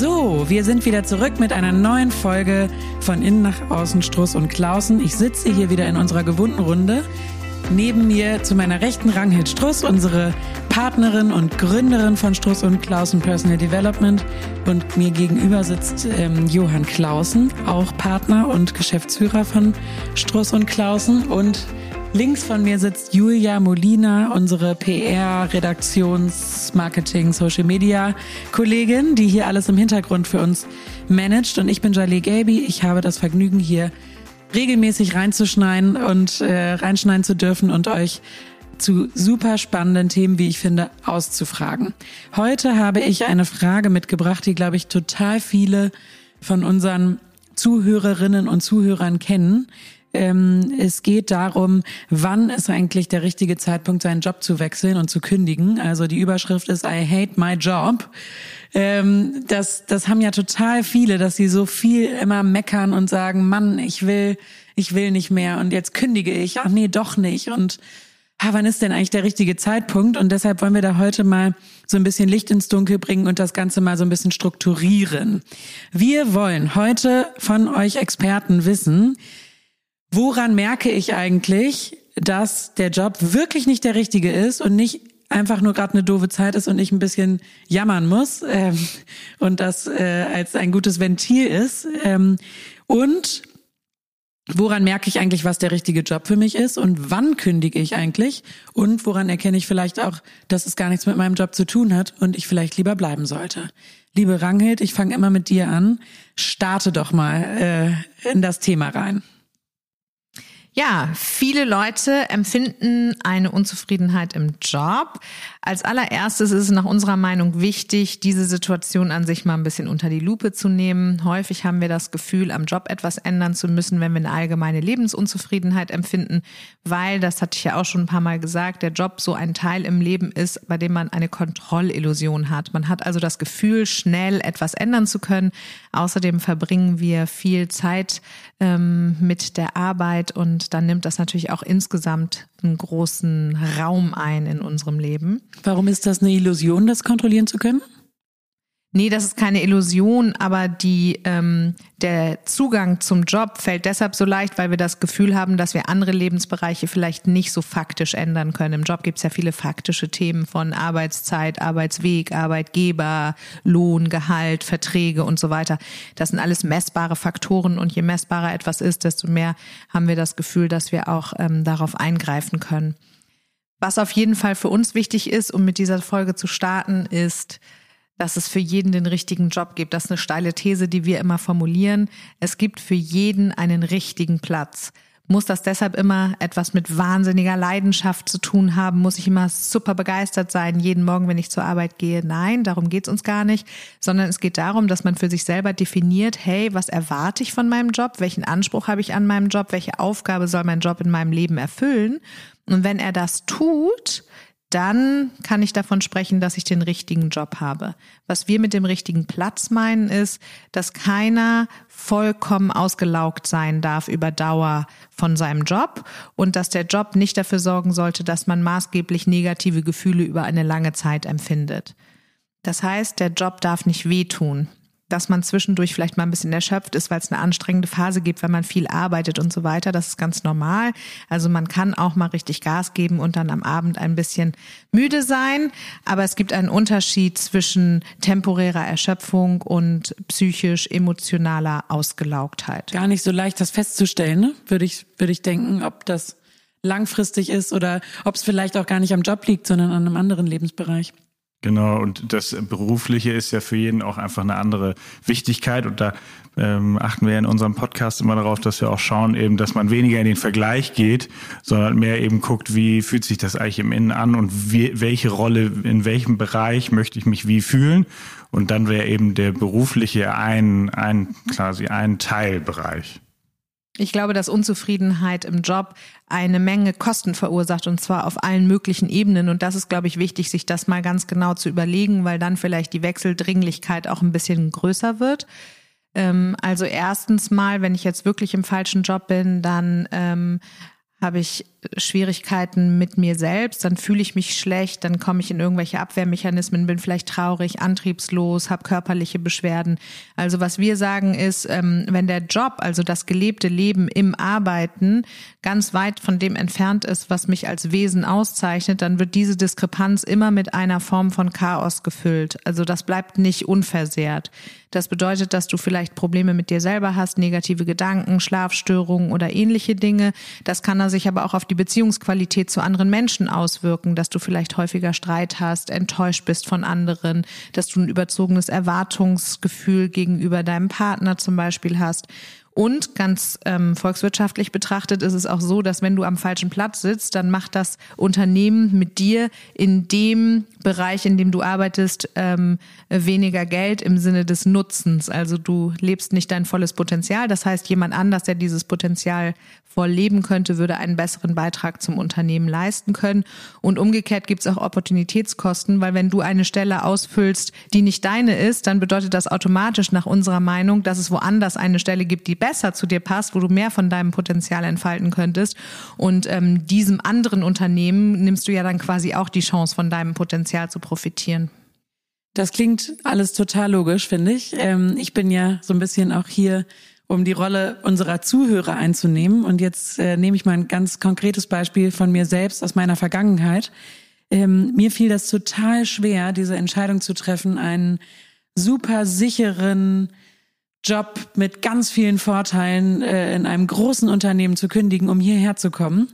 So, wir sind wieder zurück mit einer neuen Folge von Innen nach Außen Struss und Klausen. Ich sitze hier wieder in unserer gewohnten Runde. Neben mir zu meiner rechten Ranghild Struss, unsere Partnerin und Gründerin von Struss und Klausen Personal Development. Und mir gegenüber sitzt ähm, Johann Klausen, auch Partner und Geschäftsführer von Struss und Klausen. Und links von mir sitzt Julia Molina, unsere PR, Redaktions, Marketing, Social Media Kollegin, die hier alles im Hintergrund für uns managt. Und ich bin Jaleh Gaby. Ich habe das Vergnügen hier regelmäßig reinzuschneiden und äh, reinschneiden zu dürfen und euch zu super spannenden Themen, wie ich finde, auszufragen. Heute habe ich eine Frage mitgebracht, die, glaube ich, total viele von unseren Zuhörerinnen und Zuhörern kennen. Ähm, es geht darum, wann ist eigentlich der richtige Zeitpunkt, seinen Job zu wechseln und zu kündigen. Also die Überschrift ist I hate my job. Ähm, das, das haben ja total viele, dass sie so viel immer meckern und sagen, Mann, ich will, ich will nicht mehr und jetzt kündige ich. Ach nee, doch nicht. Und ah, wann ist denn eigentlich der richtige Zeitpunkt? Und deshalb wollen wir da heute mal so ein bisschen Licht ins Dunkel bringen und das Ganze mal so ein bisschen strukturieren. Wir wollen heute von euch Experten wissen, woran merke ich eigentlich, dass der Job wirklich nicht der richtige ist und nicht einfach nur gerade eine doofe Zeit ist und ich ein bisschen jammern muss ähm, und das äh, als ein gutes Ventil ist. Ähm, und woran merke ich eigentlich, was der richtige Job für mich ist und wann kündige ich eigentlich und woran erkenne ich vielleicht auch, dass es gar nichts mit meinem Job zu tun hat und ich vielleicht lieber bleiben sollte. Liebe Ranghild, ich fange immer mit dir an. Starte doch mal äh, in das Thema rein. Ja, viele Leute empfinden eine Unzufriedenheit im Job. Als allererstes ist es nach unserer Meinung wichtig, diese Situation an sich mal ein bisschen unter die Lupe zu nehmen. Häufig haben wir das Gefühl, am Job etwas ändern zu müssen, wenn wir eine allgemeine Lebensunzufriedenheit empfinden, weil, das hatte ich ja auch schon ein paar Mal gesagt, der Job so ein Teil im Leben ist, bei dem man eine Kontrollillusion hat. Man hat also das Gefühl, schnell etwas ändern zu können. Außerdem verbringen wir viel Zeit ähm, mit der Arbeit und dann nimmt das natürlich auch insgesamt einen großen Raum ein in unserem Leben. Warum ist das eine Illusion, das kontrollieren zu können? Nee, das ist keine Illusion, aber die, ähm, der Zugang zum Job fällt deshalb so leicht, weil wir das Gefühl haben, dass wir andere Lebensbereiche vielleicht nicht so faktisch ändern können. Im Job gibt's ja viele faktische Themen von Arbeitszeit, Arbeitsweg, Arbeitgeber, Lohn, Gehalt, Verträge und so weiter. Das sind alles messbare Faktoren und je messbarer etwas ist, desto mehr haben wir das Gefühl, dass wir auch ähm, darauf eingreifen können. Was auf jeden Fall für uns wichtig ist, um mit dieser Folge zu starten, ist, dass es für jeden den richtigen Job gibt. Das ist eine steile These, die wir immer formulieren. Es gibt für jeden einen richtigen Platz. Muss das deshalb immer etwas mit wahnsinniger Leidenschaft zu tun haben? Muss ich immer super begeistert sein, jeden Morgen, wenn ich zur Arbeit gehe? Nein, darum geht's uns gar nicht, sondern es geht darum, dass man für sich selber definiert, hey, was erwarte ich von meinem Job? Welchen Anspruch habe ich an meinem Job? Welche Aufgabe soll mein Job in meinem Leben erfüllen? Und wenn er das tut, dann kann ich davon sprechen, dass ich den richtigen Job habe. Was wir mit dem richtigen Platz meinen, ist, dass keiner vollkommen ausgelaugt sein darf über Dauer von seinem Job und dass der Job nicht dafür sorgen sollte, dass man maßgeblich negative Gefühle über eine lange Zeit empfindet. Das heißt, der Job darf nicht wehtun dass man zwischendurch vielleicht mal ein bisschen erschöpft ist, weil es eine anstrengende Phase gibt, wenn man viel arbeitet und so weiter. Das ist ganz normal. Also man kann auch mal richtig Gas geben und dann am Abend ein bisschen müde sein. Aber es gibt einen Unterschied zwischen temporärer Erschöpfung und psychisch-emotionaler Ausgelaugtheit. Gar nicht so leicht, das festzustellen, ne? würde ich, würde ich denken, ob das langfristig ist oder ob es vielleicht auch gar nicht am Job liegt, sondern an einem anderen Lebensbereich. Genau, und das Berufliche ist ja für jeden auch einfach eine andere Wichtigkeit. Und da ähm, achten wir in unserem Podcast immer darauf, dass wir auch schauen, eben, dass man weniger in den Vergleich geht, sondern mehr eben guckt, wie fühlt sich das eigentlich im Innen an und wie, welche Rolle, in welchem Bereich möchte ich mich wie fühlen. Und dann wäre eben der berufliche ein, ein quasi ein Teilbereich. Ich glaube, dass Unzufriedenheit im Job eine Menge Kosten verursacht und zwar auf allen möglichen Ebenen. Und das ist, glaube ich, wichtig, sich das mal ganz genau zu überlegen, weil dann vielleicht die Wechseldringlichkeit auch ein bisschen größer wird. Ähm, also erstens mal, wenn ich jetzt wirklich im falschen Job bin, dann ähm, habe ich Schwierigkeiten mit mir selbst, dann fühle ich mich schlecht, dann komme ich in irgendwelche Abwehrmechanismen, bin vielleicht traurig, antriebslos, habe körperliche Beschwerden. Also was wir sagen ist, ähm, wenn der Job, also das gelebte Leben im Arbeiten, ganz weit von dem entfernt ist, was mich als Wesen auszeichnet, dann wird diese Diskrepanz immer mit einer Form von Chaos gefüllt. Also das bleibt nicht unversehrt. Das bedeutet, dass du vielleicht Probleme mit dir selber hast, negative Gedanken, Schlafstörungen oder ähnliche Dinge. Das kann sich aber auch auf die Beziehungsqualität zu anderen Menschen auswirken, dass du vielleicht häufiger Streit hast, enttäuscht bist von anderen, dass du ein überzogenes Erwartungsgefühl gegenüber deinem Partner zum Beispiel hast. Und ganz ähm, volkswirtschaftlich betrachtet ist es auch so, dass wenn du am falschen Platz sitzt, dann macht das Unternehmen mit dir in dem Bereich, in dem du arbeitest, ähm, weniger Geld im Sinne des Nutzens. Also du lebst nicht dein volles Potenzial. Das heißt, jemand anders, der dieses Potenzial voll leben könnte, würde einen besseren Beitrag zum Unternehmen leisten können. Und umgekehrt gibt es auch Opportunitätskosten, weil wenn du eine Stelle ausfüllst, die nicht deine ist, dann bedeutet das automatisch nach unserer Meinung, dass es woanders eine Stelle gibt, die besser zu dir passt, wo du mehr von deinem Potenzial entfalten könntest. Und ähm, diesem anderen Unternehmen nimmst du ja dann quasi auch die Chance, von deinem Potenzial zu profitieren. Das klingt alles total logisch, finde ich. Ähm, ich bin ja so ein bisschen auch hier um die Rolle unserer Zuhörer einzunehmen. Und jetzt äh, nehme ich mal ein ganz konkretes Beispiel von mir selbst aus meiner Vergangenheit. Ähm, mir fiel das total schwer, diese Entscheidung zu treffen, einen super sicheren Job mit ganz vielen Vorteilen äh, in einem großen Unternehmen zu kündigen, um hierher zu kommen.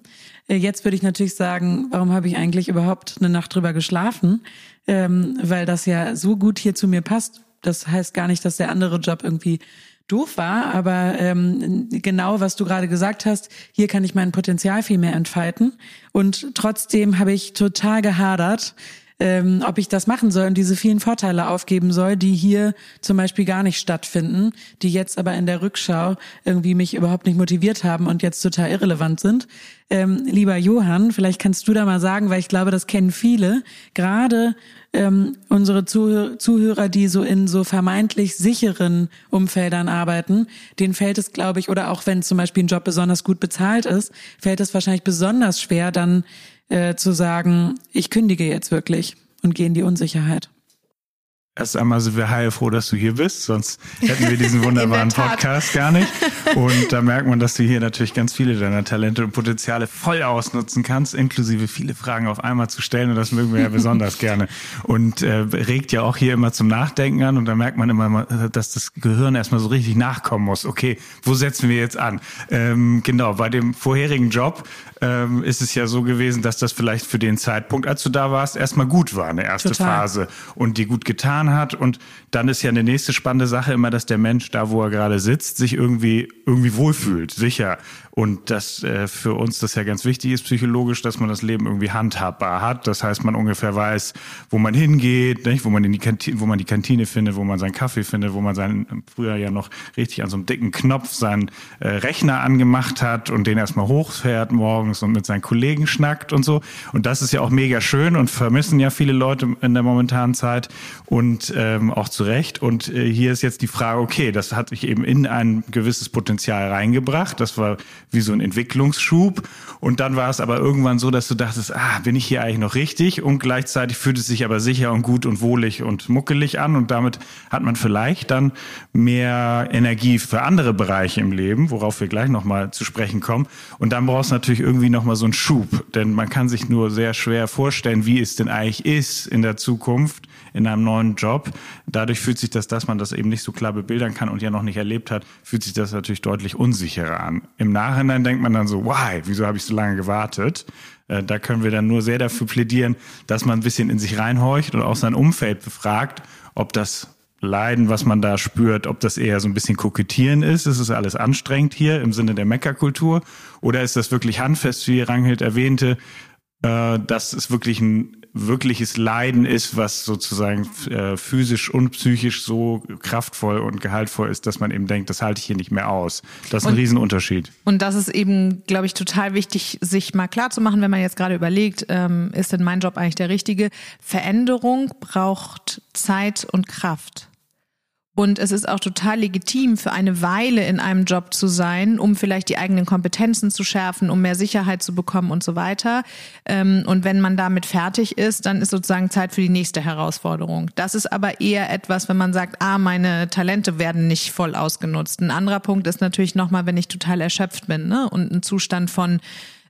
Äh, jetzt würde ich natürlich sagen, warum habe ich eigentlich überhaupt eine Nacht drüber geschlafen? Ähm, weil das ja so gut hier zu mir passt. Das heißt gar nicht, dass der andere Job irgendwie doof war, aber ähm, genau, was du gerade gesagt hast, hier kann ich mein Potenzial viel mehr entfalten. Und trotzdem habe ich total gehadert, ähm, ob ich das machen soll und diese vielen Vorteile aufgeben soll, die hier zum Beispiel gar nicht stattfinden, die jetzt aber in der Rückschau irgendwie mich überhaupt nicht motiviert haben und jetzt total irrelevant sind. Ähm, lieber Johann, vielleicht kannst du da mal sagen, weil ich glaube, das kennen viele, gerade ähm, unsere Zuhörer, Zuhörer, die so in so vermeintlich sicheren Umfeldern arbeiten, denen fällt es, glaube ich, oder auch wenn zum Beispiel ein Job besonders gut bezahlt ist, fällt es wahrscheinlich besonders schwer, dann äh, zu sagen, ich kündige jetzt wirklich und gehe in die Unsicherheit. Erst einmal sind wir heilfroh, dass du hier bist, sonst hätten wir diesen wunderbaren Podcast gar nicht. Und da merkt man, dass du hier natürlich ganz viele deiner Talente und Potenziale voll ausnutzen kannst, inklusive viele Fragen auf einmal zu stellen. Und das mögen wir ja besonders gerne. Und äh, regt ja auch hier immer zum Nachdenken an. Und da merkt man immer, dass das Gehirn erstmal so richtig nachkommen muss. Okay, wo setzen wir jetzt an? Ähm, genau, bei dem vorherigen Job ähm, ist es ja so gewesen, dass das vielleicht für den Zeitpunkt, als du da warst, erstmal gut war, eine erste Total. Phase und die gut getan hat. Und dann ist ja eine nächste spannende Sache immer, dass der Mensch da, wo er gerade sitzt, sich irgendwie irgendwie wohlfühlt, sicher. Und das äh, für uns das ja ganz wichtig ist psychologisch, dass man das Leben irgendwie handhabbar hat. Das heißt, man ungefähr weiß, wo man hingeht, nicht? wo man in die Kantine, wo man die Kantine findet, wo man seinen Kaffee findet, wo man seinen früher ja noch richtig an so einem dicken Knopf seinen äh, Rechner angemacht hat und den erstmal hochfährt morgens und mit seinen Kollegen schnackt und so. Und das ist ja auch mega schön und vermissen ja viele Leute in der momentanen Zeit und ähm, auch zu Recht. Und äh, hier ist jetzt die Frage, okay, das hat sich eben in ein gewisses Potenzial reingebracht. Das war wie so ein Entwicklungsschub. Und dann war es aber irgendwann so, dass du dachtest, ah, bin ich hier eigentlich noch richtig? Und gleichzeitig fühlt es sich aber sicher und gut und wohlig und muckelig an. Und damit hat man vielleicht dann mehr Energie für andere Bereiche im Leben, worauf wir gleich nochmal zu sprechen kommen. Und dann brauchst du natürlich irgendwie nochmal so einen Schub. Denn man kann sich nur sehr schwer vorstellen, wie es denn eigentlich ist in der Zukunft, in einem neuen Job. Dadurch fühlt sich das, dass man das eben nicht so klar bebildern kann und ja noch nicht erlebt hat, fühlt sich das natürlich deutlich unsicherer an. Im Nachhinein denkt man dann so, why, wieso habe ich so lange gewartet? Äh, da können wir dann nur sehr dafür plädieren, dass man ein bisschen in sich reinhorcht und auch sein Umfeld befragt, ob das Leiden, was man da spürt, ob das eher so ein bisschen kokettieren ist, ist es alles anstrengend hier im Sinne der Meckerkultur oder ist das wirklich handfest, wie Ranghild erwähnte, äh, dass es wirklich ein wirkliches Leiden ist, was sozusagen äh, physisch und psychisch so kraftvoll und gehaltvoll ist, dass man eben denkt, das halte ich hier nicht mehr aus. Das ist ein und, Riesenunterschied. Und das ist eben, glaube ich, total wichtig, sich mal klar zu machen, wenn man jetzt gerade überlegt, ähm, ist denn mein Job eigentlich der richtige? Veränderung braucht Zeit und Kraft. Und es ist auch total legitim, für eine Weile in einem Job zu sein, um vielleicht die eigenen Kompetenzen zu schärfen, um mehr Sicherheit zu bekommen und so weiter. Ähm, und wenn man damit fertig ist, dann ist sozusagen Zeit für die nächste Herausforderung. Das ist aber eher etwas, wenn man sagt, ah, meine Talente werden nicht voll ausgenutzt. Ein anderer Punkt ist natürlich nochmal, wenn ich total erschöpft bin ne? und ein Zustand von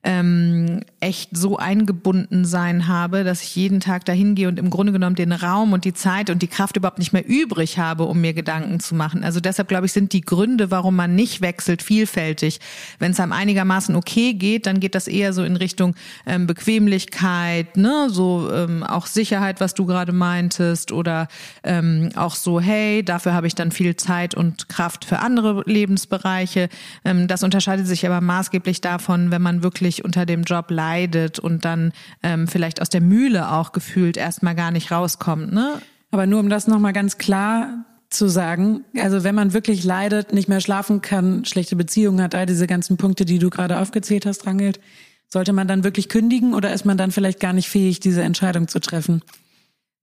ähm, echt so eingebunden sein habe, dass ich jeden Tag dahin gehe und im Grunde genommen den Raum und die Zeit und die Kraft überhaupt nicht mehr übrig habe, um mir Gedanken zu machen. Also deshalb glaube ich, sind die Gründe, warum man nicht wechselt, vielfältig. Wenn es einem einigermaßen okay geht, dann geht das eher so in Richtung ähm, Bequemlichkeit, ne, so ähm, auch Sicherheit, was du gerade meintest, oder ähm, auch so, hey, dafür habe ich dann viel Zeit und Kraft für andere Lebensbereiche. Ähm, das unterscheidet sich aber maßgeblich davon, wenn man wirklich wirklich unter dem Job leidet und dann ähm, vielleicht aus der Mühle auch gefühlt erstmal gar nicht rauskommt. Ne? Aber nur um das nochmal ganz klar zu sagen, also wenn man wirklich leidet, nicht mehr schlafen kann, schlechte Beziehungen hat, all diese ganzen Punkte, die du gerade aufgezählt hast, Rangelt, sollte man dann wirklich kündigen oder ist man dann vielleicht gar nicht fähig, diese Entscheidung zu treffen?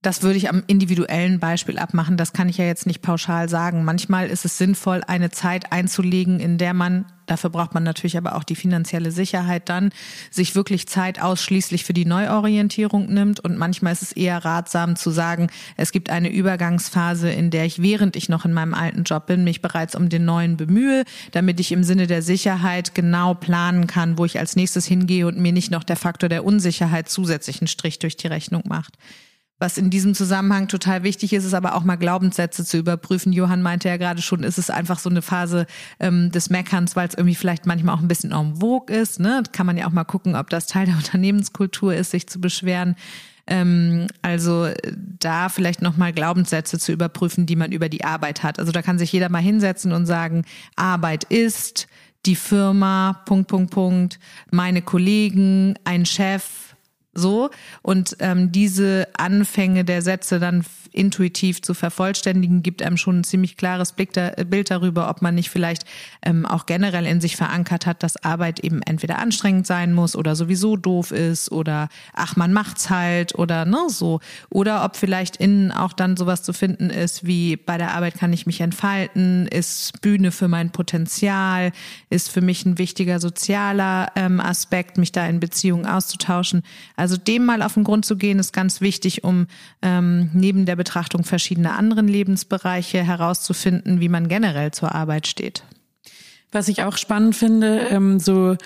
Das würde ich am individuellen Beispiel abmachen. Das kann ich ja jetzt nicht pauschal sagen. Manchmal ist es sinnvoll, eine Zeit einzulegen, in der man, dafür braucht man natürlich aber auch die finanzielle Sicherheit dann, sich wirklich Zeit ausschließlich für die Neuorientierung nimmt. Und manchmal ist es eher ratsam zu sagen, es gibt eine Übergangsphase, in der ich, während ich noch in meinem alten Job bin, mich bereits um den neuen bemühe, damit ich im Sinne der Sicherheit genau planen kann, wo ich als nächstes hingehe und mir nicht noch der Faktor der Unsicherheit zusätzlichen Strich durch die Rechnung macht. Was in diesem Zusammenhang total wichtig ist, ist aber auch mal Glaubenssätze zu überprüfen. Johann meinte ja gerade schon, ist es einfach so eine Phase ähm, des Meckerns, weil es irgendwie vielleicht manchmal auch ein bisschen en vogue ist. Ne? Kann man ja auch mal gucken, ob das Teil der Unternehmenskultur ist, sich zu beschweren. Ähm, also da vielleicht nochmal Glaubenssätze zu überprüfen, die man über die Arbeit hat. Also da kann sich jeder mal hinsetzen und sagen, Arbeit ist die Firma, Punkt, Punkt, Punkt, meine Kollegen, ein Chef, so. Und ähm, diese Anfänge der Sätze dann intuitiv zu vervollständigen, gibt einem schon ein ziemlich klares Blick da, Bild darüber, ob man nicht vielleicht ähm, auch generell in sich verankert hat, dass Arbeit eben entweder anstrengend sein muss oder sowieso doof ist oder ach, man macht's halt oder ne, so. Oder ob vielleicht innen auch dann sowas zu finden ist, wie bei der Arbeit kann ich mich entfalten, ist Bühne für mein Potenzial, ist für mich ein wichtiger sozialer ähm, Aspekt, mich da in Beziehungen auszutauschen. Also dem mal auf den Grund zu gehen, ist ganz wichtig, um ähm, neben der Betrachtung verschiedener anderen Lebensbereiche herauszufinden, wie man generell zur Arbeit steht. Was ich auch spannend finde, ähm, so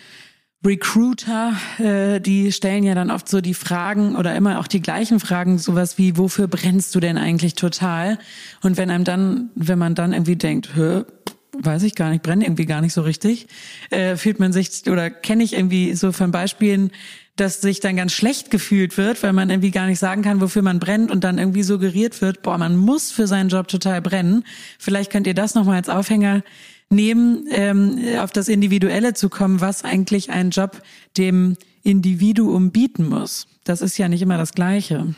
Recruiter, äh, die stellen ja dann oft so die Fragen oder immer auch die gleichen Fragen, sowas wie, wofür brennst du denn eigentlich total? Und wenn einem dann, wenn man dann irgendwie denkt, hör, weiß ich gar nicht, brenne irgendwie gar nicht so richtig, äh, fühlt man sich oder kenne ich irgendwie so von Beispielen, dass sich dann ganz schlecht gefühlt wird, weil man irgendwie gar nicht sagen kann, wofür man brennt und dann irgendwie suggeriert wird, boah, man muss für seinen Job total brennen. Vielleicht könnt ihr das nochmal als Aufhänger nehmen, ähm, auf das Individuelle zu kommen, was eigentlich ein Job dem Individuum bieten muss. Das ist ja nicht immer das Gleiche.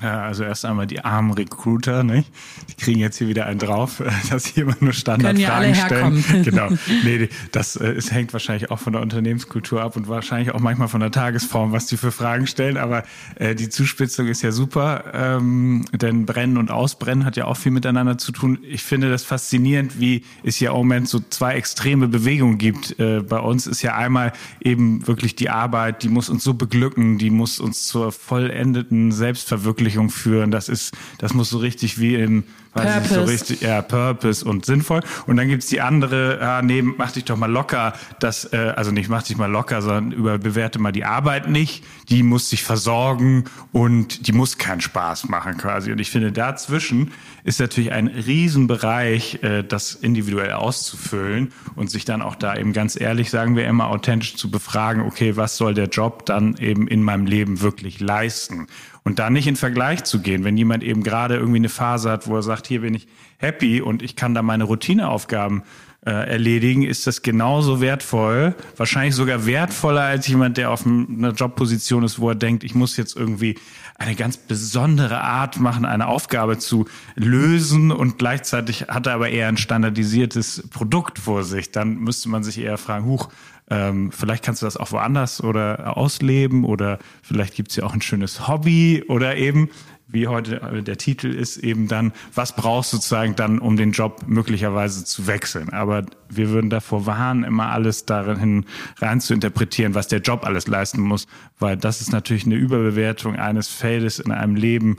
Ja, also erst einmal die armen Recruiter, nicht? Die kriegen jetzt hier wieder einen drauf, dass sie immer nur Standardfragen ja stellen. genau. Nee, das äh, es hängt wahrscheinlich auch von der Unternehmenskultur ab und wahrscheinlich auch manchmal von der Tagesform, was die für Fragen stellen. Aber äh, die Zuspitzung ist ja super, ähm, denn Brennen und Ausbrennen hat ja auch viel miteinander zu tun. Ich finde das faszinierend, wie es ja im Moment so zwei extreme Bewegungen gibt. Äh, bei uns ist ja einmal eben wirklich die Arbeit, die muss uns so beglücken, die muss uns zur vollendeten Selbstverwirklichung Verwirklichung führen. Das ist, das muss so richtig wie in Purpose. Nicht, so richtig, ja, Purpose und sinnvoll. Und dann gibt's die andere, ja, nee, mach dich doch mal locker, das, äh, also nicht mach dich mal locker, sondern überbewerte mal die Arbeit nicht. Die muss sich versorgen und die muss keinen Spaß machen quasi. Und ich finde, dazwischen ist natürlich ein Riesenbereich, äh, das individuell auszufüllen und sich dann auch da eben ganz ehrlich, sagen wir immer, authentisch zu befragen, okay, was soll der Job dann eben in meinem Leben wirklich leisten? Und da nicht in Vergleich zu gehen, wenn jemand eben gerade irgendwie eine Phase hat, wo er sagt, hier bin ich happy und ich kann da meine Routineaufgaben äh, erledigen, ist das genauso wertvoll, wahrscheinlich sogar wertvoller als jemand, der auf einer Jobposition ist, wo er denkt, ich muss jetzt irgendwie eine ganz besondere Art machen, eine Aufgabe zu lösen und gleichzeitig hat er aber eher ein standardisiertes Produkt vor sich. Dann müsste man sich eher fragen, huch, ähm, vielleicht kannst du das auch woanders oder ausleben oder vielleicht gibt es ja auch ein schönes Hobby oder eben wie heute der Titel ist, eben dann, was brauchst du sozusagen dann, um den Job möglicherweise zu wechseln. Aber wir würden davor warnen, immer alles darin rein zu interpretieren, was der Job alles leisten muss, weil das ist natürlich eine Überbewertung eines Feldes in einem Leben,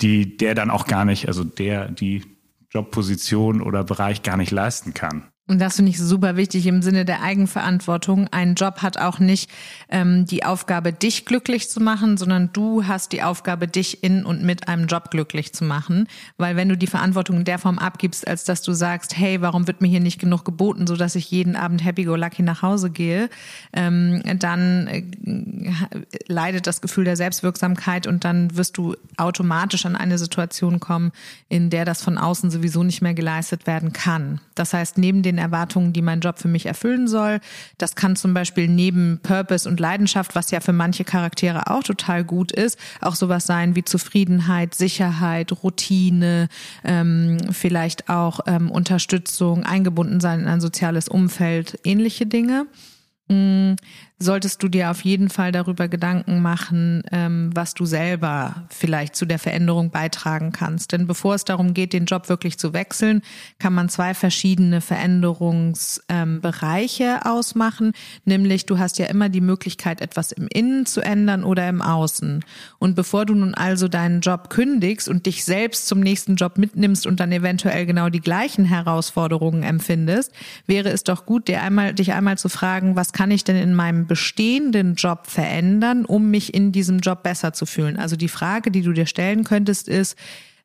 die der dann auch gar nicht, also der, die Jobposition oder Bereich gar nicht leisten kann. Und das finde ich super wichtig im Sinne der Eigenverantwortung. Ein Job hat auch nicht ähm, die Aufgabe, dich glücklich zu machen, sondern du hast die Aufgabe, dich in und mit einem Job glücklich zu machen. Weil wenn du die Verantwortung in der Form abgibst, als dass du sagst, hey, warum wird mir hier nicht genug geboten, so dass ich jeden Abend happy go lucky nach Hause gehe, ähm, dann äh, leidet das Gefühl der Selbstwirksamkeit und dann wirst du automatisch an eine Situation kommen, in der das von außen sowieso nicht mehr geleistet werden kann. Das heißt, neben den Erwartungen, die mein Job für mich erfüllen soll. Das kann zum Beispiel neben Purpose und Leidenschaft, was ja für manche Charaktere auch total gut ist, auch sowas sein wie Zufriedenheit, Sicherheit, Routine, ähm, vielleicht auch ähm, Unterstützung, eingebunden sein in ein soziales Umfeld, ähnliche Dinge. Solltest du dir auf jeden Fall darüber Gedanken machen, ähm, was du selber vielleicht zu der Veränderung beitragen kannst. Denn bevor es darum geht, den Job wirklich zu wechseln, kann man zwei verschiedene Veränderungsbereiche ähm, ausmachen. Nämlich, du hast ja immer die Möglichkeit, etwas im Innen zu ändern oder im Außen. Und bevor du nun also deinen Job kündigst und dich selbst zum nächsten Job mitnimmst und dann eventuell genau die gleichen Herausforderungen empfindest, wäre es doch gut, dir einmal, dich einmal zu fragen, was kann ich denn in meinem bestehenden Job verändern, um mich in diesem Job besser zu fühlen? Also die Frage, die du dir stellen könntest, ist,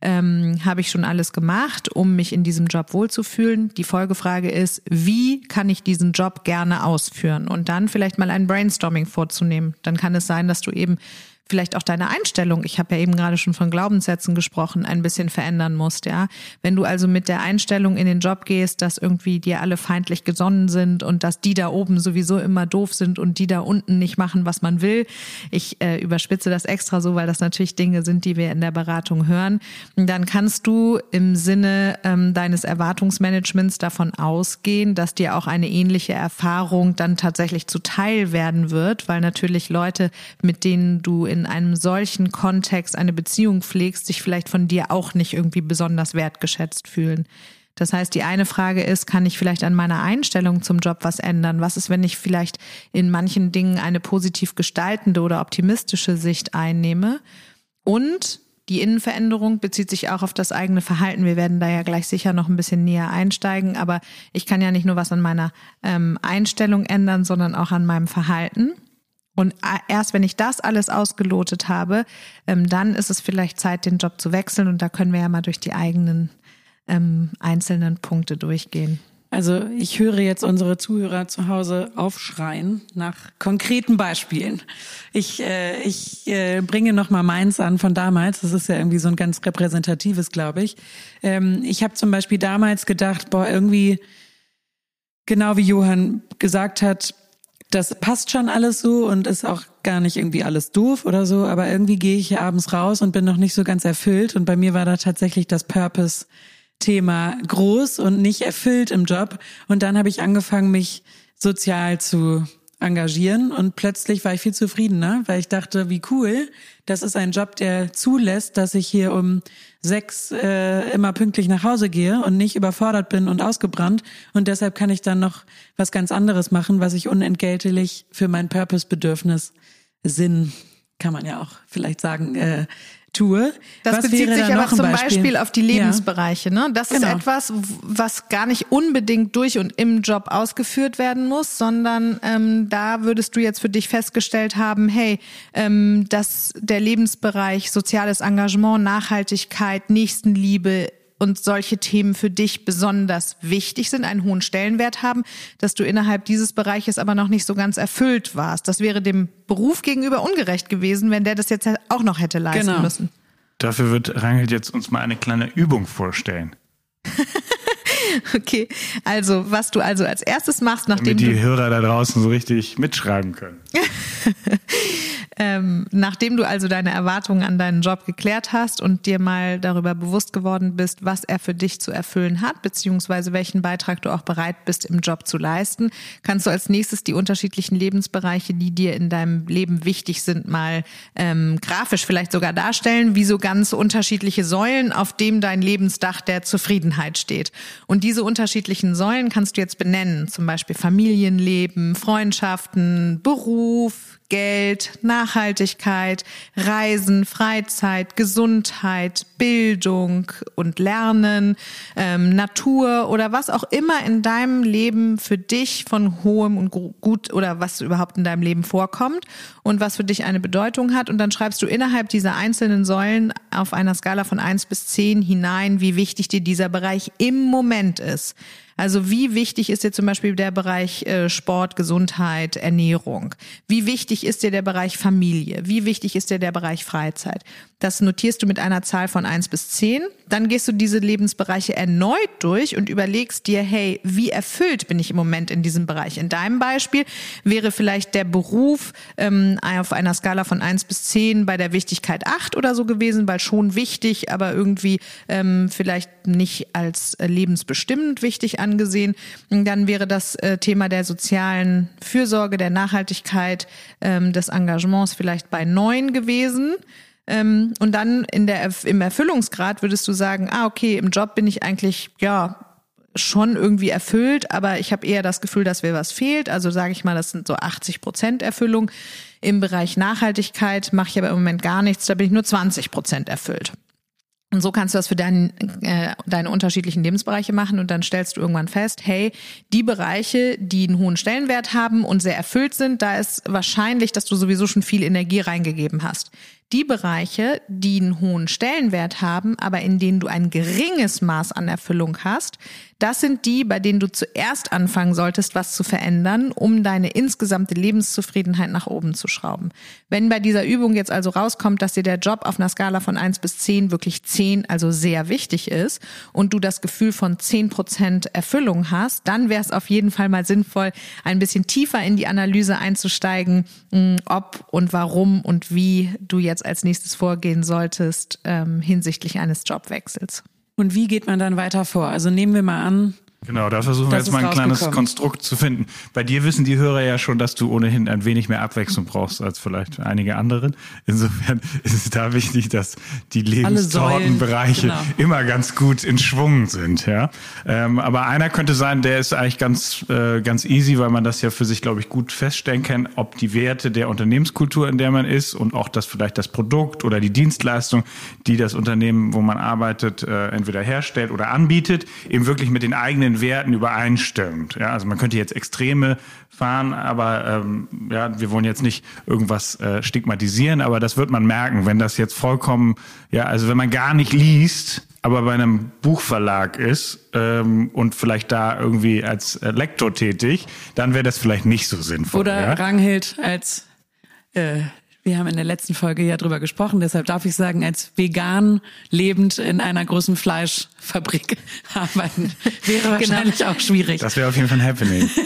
ähm, habe ich schon alles gemacht, um mich in diesem Job wohlzufühlen? Die Folgefrage ist, wie kann ich diesen Job gerne ausführen? Und dann vielleicht mal ein Brainstorming vorzunehmen. Dann kann es sein, dass du eben vielleicht auch deine Einstellung, ich habe ja eben gerade schon von Glaubenssätzen gesprochen, ein bisschen verändern musst, ja. Wenn du also mit der Einstellung in den Job gehst, dass irgendwie dir alle feindlich gesonnen sind und dass die da oben sowieso immer doof sind und die da unten nicht machen, was man will. Ich äh, überspitze das extra so, weil das natürlich Dinge sind, die wir in der Beratung hören. dann kannst du im Sinne ähm, deines Erwartungsmanagements davon ausgehen, dass dir auch eine ähnliche Erfahrung dann tatsächlich zuteil werden wird, weil natürlich Leute, mit denen du einem solchen Kontext eine Beziehung pflegst, sich vielleicht von dir auch nicht irgendwie besonders wertgeschätzt fühlen. Das heißt, die eine Frage ist, kann ich vielleicht an meiner Einstellung zum Job was ändern? Was ist, wenn ich vielleicht in manchen Dingen eine positiv gestaltende oder optimistische Sicht einnehme? Und die Innenveränderung bezieht sich auch auf das eigene Verhalten. Wir werden da ja gleich sicher noch ein bisschen näher einsteigen, aber ich kann ja nicht nur was an meiner ähm, Einstellung ändern, sondern auch an meinem Verhalten. Und erst wenn ich das alles ausgelotet habe, ähm, dann ist es vielleicht Zeit, den Job zu wechseln. Und da können wir ja mal durch die eigenen ähm, einzelnen Punkte durchgehen. Also ich höre jetzt unsere Zuhörer zu Hause aufschreien nach konkreten Beispielen. Ich, äh, ich äh, bringe noch mal meins an von damals. Das ist ja irgendwie so ein ganz repräsentatives, glaube ich. Ähm, ich habe zum Beispiel damals gedacht, boah, irgendwie genau wie Johann gesagt hat, das passt schon alles so und ist auch gar nicht irgendwie alles doof oder so, aber irgendwie gehe ich hier abends raus und bin noch nicht so ganz erfüllt. Und bei mir war da tatsächlich das Purpose Thema groß und nicht erfüllt im Job. Und dann habe ich angefangen mich sozial zu engagieren. Und plötzlich war ich viel zufriedener, weil ich dachte, wie cool, das ist ein Job, der zulässt, dass ich hier um sechs äh, immer pünktlich nach Hause gehe und nicht überfordert bin und ausgebrannt. Und deshalb kann ich dann noch was ganz anderes machen, was ich unentgeltlich für mein Purpose-Bedürfnis Sinn kann man ja auch vielleicht sagen, äh, tue. Das was bezieht sich aber zum Beispiel? Beispiel? auf die Lebensbereiche. Ne? Das genau. ist etwas, was gar nicht unbedingt durch und im Job ausgeführt werden muss, sondern ähm, da würdest du jetzt für dich festgestellt haben, hey, ähm, dass der Lebensbereich soziales Engagement, Nachhaltigkeit, Nächstenliebe und solche Themen für dich besonders wichtig sind, einen hohen Stellenwert haben, dass du innerhalb dieses Bereiches aber noch nicht so ganz erfüllt warst. Das wäre dem Beruf gegenüber ungerecht gewesen, wenn der das jetzt auch noch hätte leisten genau. müssen. Dafür wird Rangel jetzt uns mal eine kleine Übung vorstellen. okay, also was du also als erstes machst, nachdem Damit die Hörer da draußen so richtig mitschreiben können. ähm, nachdem du also deine Erwartungen an deinen Job geklärt hast und dir mal darüber bewusst geworden bist, was er für dich zu erfüllen hat, beziehungsweise welchen Beitrag du auch bereit bist, im Job zu leisten, kannst du als nächstes die unterschiedlichen Lebensbereiche, die dir in deinem Leben wichtig sind, mal ähm, grafisch vielleicht sogar darstellen, wie so ganz unterschiedliche Säulen, auf dem dein Lebensdach der Zufriedenheit steht. Und diese unterschiedlichen Säulen kannst du jetzt benennen, zum Beispiel Familienleben, Freundschaften, Beruf, Geld, Nachhaltigkeit, Reisen, Freizeit, Gesundheit, Bildung und Lernen, ähm, Natur oder was auch immer in deinem Leben für dich von hohem und gut oder was überhaupt in deinem Leben vorkommt und was für dich eine Bedeutung hat. Und dann schreibst du innerhalb dieser einzelnen Säulen auf einer Skala von eins bis zehn hinein, wie wichtig dir dieser Bereich im Moment ist. Also wie wichtig ist dir zum Beispiel der Bereich äh, Sport, Gesundheit, Ernährung? Wie wichtig ist dir der Bereich Familie? Wie wichtig ist dir der Bereich Freizeit? Das notierst du mit einer Zahl von eins bis zehn. Dann gehst du diese Lebensbereiche erneut durch und überlegst dir, hey, wie erfüllt bin ich im Moment in diesem Bereich? In deinem Beispiel wäre vielleicht der Beruf ähm, auf einer Skala von eins bis zehn bei der Wichtigkeit acht oder so gewesen, weil schon wichtig, aber irgendwie ähm, vielleicht nicht als äh, lebensbestimmend wichtig angesehen. Dann wäre das äh, Thema der sozialen Fürsorge, der Nachhaltigkeit, ähm, des Engagements vielleicht bei neun gewesen. Ähm, und dann in der, im Erfüllungsgrad würdest du sagen, ah, okay, im Job bin ich eigentlich, ja, schon irgendwie erfüllt, aber ich habe eher das Gefühl, dass mir was fehlt. Also sage ich mal, das sind so 80 Prozent Erfüllung. Im Bereich Nachhaltigkeit mache ich aber im Moment gar nichts, da bin ich nur 20 Prozent erfüllt. Und so kannst du das für dein, äh, deine unterschiedlichen Lebensbereiche machen und dann stellst du irgendwann fest, hey, die Bereiche, die einen hohen Stellenwert haben und sehr erfüllt sind, da ist wahrscheinlich, dass du sowieso schon viel Energie reingegeben hast. Die Bereiche, die einen hohen Stellenwert haben, aber in denen du ein geringes Maß an Erfüllung hast, das sind die, bei denen du zuerst anfangen solltest, was zu verändern, um deine insgesamte Lebenszufriedenheit nach oben zu schrauben. Wenn bei dieser Übung jetzt also rauskommt, dass dir der Job auf einer Skala von eins bis zehn wirklich zehn, also sehr wichtig ist und du das Gefühl von zehn Prozent Erfüllung hast, dann wäre es auf jeden Fall mal sinnvoll, ein bisschen tiefer in die Analyse einzusteigen, ob und warum und wie du jetzt jetzt als nächstes vorgehen solltest ähm, hinsichtlich eines Jobwechsels. Und wie geht man dann weiter vor? Also nehmen wir mal an, Genau, da versuchen wir jetzt mal ein kleines Konstrukt zu finden. Bei dir wissen die Hörer ja schon, dass du ohnehin ein wenig mehr Abwechslung brauchst als vielleicht einige anderen. Insofern ist es da wichtig, dass die Lebenstortenbereiche genau. immer ganz gut in Schwung sind. Ja, ähm, aber einer könnte sein, der ist eigentlich ganz äh, ganz easy, weil man das ja für sich, glaube ich, gut feststellen kann, ob die Werte der Unternehmenskultur, in der man ist, und auch das vielleicht das Produkt oder die Dienstleistung, die das Unternehmen, wo man arbeitet, äh, entweder herstellt oder anbietet, eben wirklich mit den eigenen Werten übereinstimmt. Ja, also man könnte jetzt Extreme fahren, aber ähm, ja, wir wollen jetzt nicht irgendwas äh, stigmatisieren, aber das wird man merken, wenn das jetzt vollkommen, ja, also wenn man gar nicht liest, aber bei einem Buchverlag ist ähm, und vielleicht da irgendwie als äh, Lektor tätig, dann wäre das vielleicht nicht so sinnvoll. Oder ja? Ranghild als äh, wir haben in der letzten Folge ja drüber gesprochen, deshalb darf ich sagen, als vegan lebend in einer großen Fleischfabrik arbeiten, wäre genau. wahrscheinlich genau. auch schwierig. Das wäre auf jeden Fall ein Happening.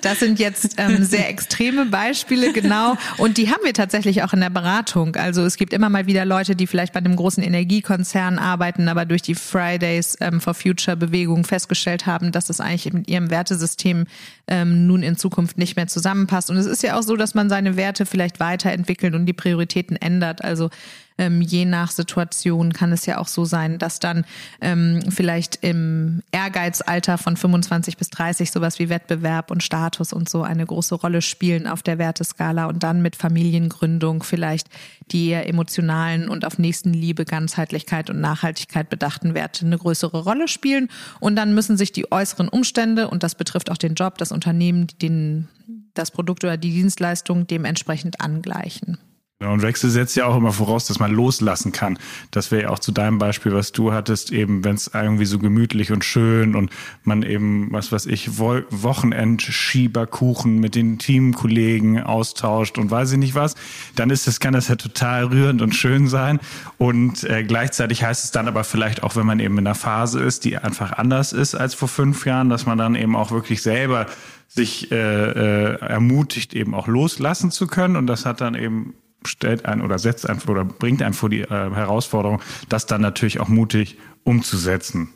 Das sind jetzt ähm, sehr extreme Beispiele, genau. Und die haben wir tatsächlich auch in der Beratung. Also es gibt immer mal wieder Leute, die vielleicht bei einem großen Energiekonzern arbeiten, aber durch die Fridays ähm, for Future Bewegung festgestellt haben, dass das eigentlich mit ihrem Wertesystem ähm, nun in Zukunft nicht mehr zusammenpasst. Und es ist ja auch so, dass man seine Werte vielleicht weiterentwickelt und die Prioritäten ändert. Also ähm, je nach Situation kann es ja auch so sein, dass dann ähm, vielleicht im Ehrgeizalter von 25 bis 30 sowas wie Wettbewerb und Status und so eine große Rolle spielen auf der Werteskala und dann mit Familiengründung vielleicht die emotionalen und auf Nächstenliebe, Ganzheitlichkeit und Nachhaltigkeit bedachten Werte eine größere Rolle spielen. Und dann müssen sich die äußeren Umstände, und das betrifft auch den Job, das Unternehmen, den, das Produkt oder die Dienstleistung dementsprechend angleichen. Und Wechsel setzt ja auch immer voraus, dass man loslassen kann. Das wäre ja auch zu deinem Beispiel, was du hattest, eben wenn es irgendwie so gemütlich und schön und man eben, was weiß ich, Wochenendschieberkuchen mit den Teamkollegen austauscht und weiß ich nicht was, dann ist das, kann das ja total rührend und schön sein. Und äh, gleichzeitig heißt es dann aber vielleicht auch, wenn man eben in einer Phase ist, die einfach anders ist als vor fünf Jahren, dass man dann eben auch wirklich selber sich äh, äh, ermutigt, eben auch loslassen zu können. Und das hat dann eben stellt ein oder setzt ein oder bringt einen vor die äh, Herausforderung, das dann natürlich auch mutig umzusetzen.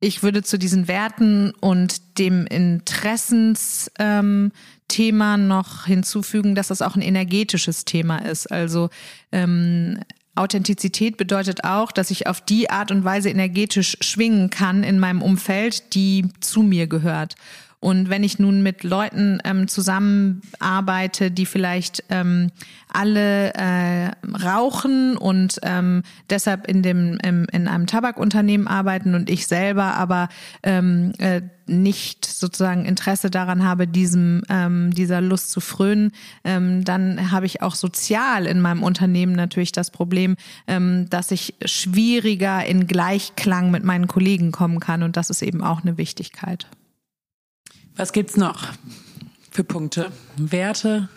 Ich würde zu diesen Werten und dem Interessensthema ähm, noch hinzufügen, dass das auch ein energetisches Thema ist. Also ähm, Authentizität bedeutet auch, dass ich auf die Art und Weise energetisch schwingen kann in meinem Umfeld, die zu mir gehört. Und wenn ich nun mit Leuten ähm, zusammenarbeite, die vielleicht ähm, alle äh, rauchen und ähm, deshalb in dem im, in einem Tabakunternehmen arbeiten und ich selber aber ähm, äh, nicht sozusagen Interesse daran habe, diesem ähm, dieser Lust zu frönen, ähm, dann habe ich auch sozial in meinem Unternehmen natürlich das Problem, ähm, dass ich schwieriger in Gleichklang mit meinen Kollegen kommen kann und das ist eben auch eine Wichtigkeit. Was gibt's noch für Punkte? Werte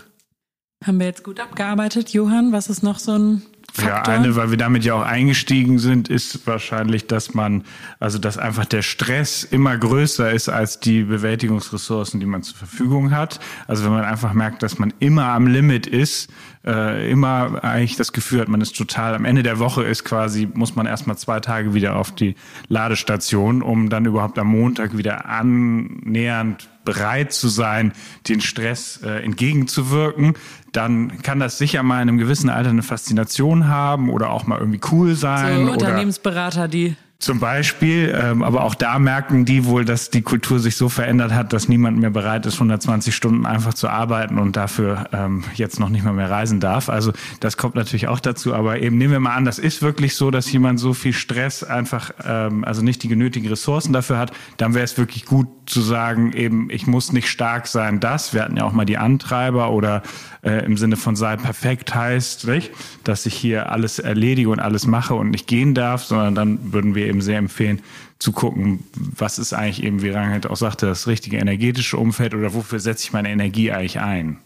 haben wir jetzt gut abgearbeitet. Johann, was ist noch so ein Faktor? Ja, eine, weil wir damit ja auch eingestiegen sind, ist wahrscheinlich, dass man, also dass einfach der Stress immer größer ist als die Bewältigungsressourcen, die man zur Verfügung hat. Also wenn man einfach merkt, dass man immer am Limit ist, äh, immer eigentlich das Gefühl hat, man ist total am Ende der Woche ist quasi, muss man erstmal zwei Tage wieder auf die Ladestation, um dann überhaupt am Montag wieder annähernd bereit zu sein, den Stress äh, entgegenzuwirken, dann kann das sicher mal in einem gewissen Alter eine Faszination haben oder auch mal irgendwie cool sein. So Unternehmensberater, die zum Beispiel, ähm, aber auch da merken die wohl, dass die Kultur sich so verändert hat, dass niemand mehr bereit ist, 120 Stunden einfach zu arbeiten und dafür ähm, jetzt noch nicht mal mehr reisen darf. Also das kommt natürlich auch dazu. Aber eben nehmen wir mal an, das ist wirklich so, dass jemand so viel Stress einfach, ähm, also nicht die genötigen Ressourcen dafür hat. Dann wäre es wirklich gut zu sagen, eben ich muss nicht stark sein. Das, wir hatten ja auch mal die Antreiber oder äh, im Sinne von sei perfekt heißt, nicht? dass ich hier alles erledige und alles mache und nicht gehen darf, sondern dann würden wir eben sehr empfehlen, zu gucken, was ist eigentlich eben, wie Rangelt auch sagte, das richtige energetische Umfeld oder wofür setze ich meine Energie eigentlich ein?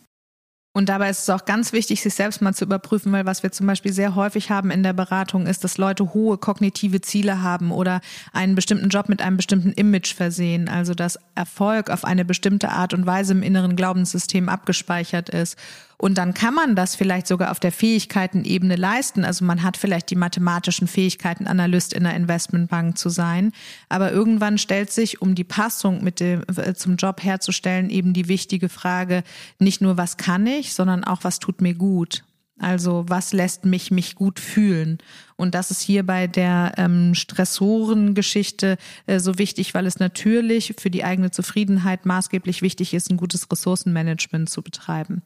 Und dabei ist es auch ganz wichtig, sich selbst mal zu überprüfen, weil was wir zum Beispiel sehr häufig haben in der Beratung ist, dass Leute hohe kognitive Ziele haben oder einen bestimmten Job mit einem bestimmten Image versehen. Also dass Erfolg auf eine bestimmte Art und Weise im inneren Glaubenssystem abgespeichert ist. Und dann kann man das vielleicht sogar auf der Fähigkeitenebene leisten. Also man hat vielleicht die mathematischen Fähigkeiten, Analyst in einer Investmentbank zu sein. Aber irgendwann stellt sich, um die Passung mit dem, äh, zum Job herzustellen, eben die wichtige Frage, nicht nur was kann ich, sondern auch was tut mir gut. Also was lässt mich mich gut fühlen? Und das ist hier bei der ähm, Stressorengeschichte äh, so wichtig, weil es natürlich für die eigene Zufriedenheit maßgeblich wichtig ist, ein gutes Ressourcenmanagement zu betreiben.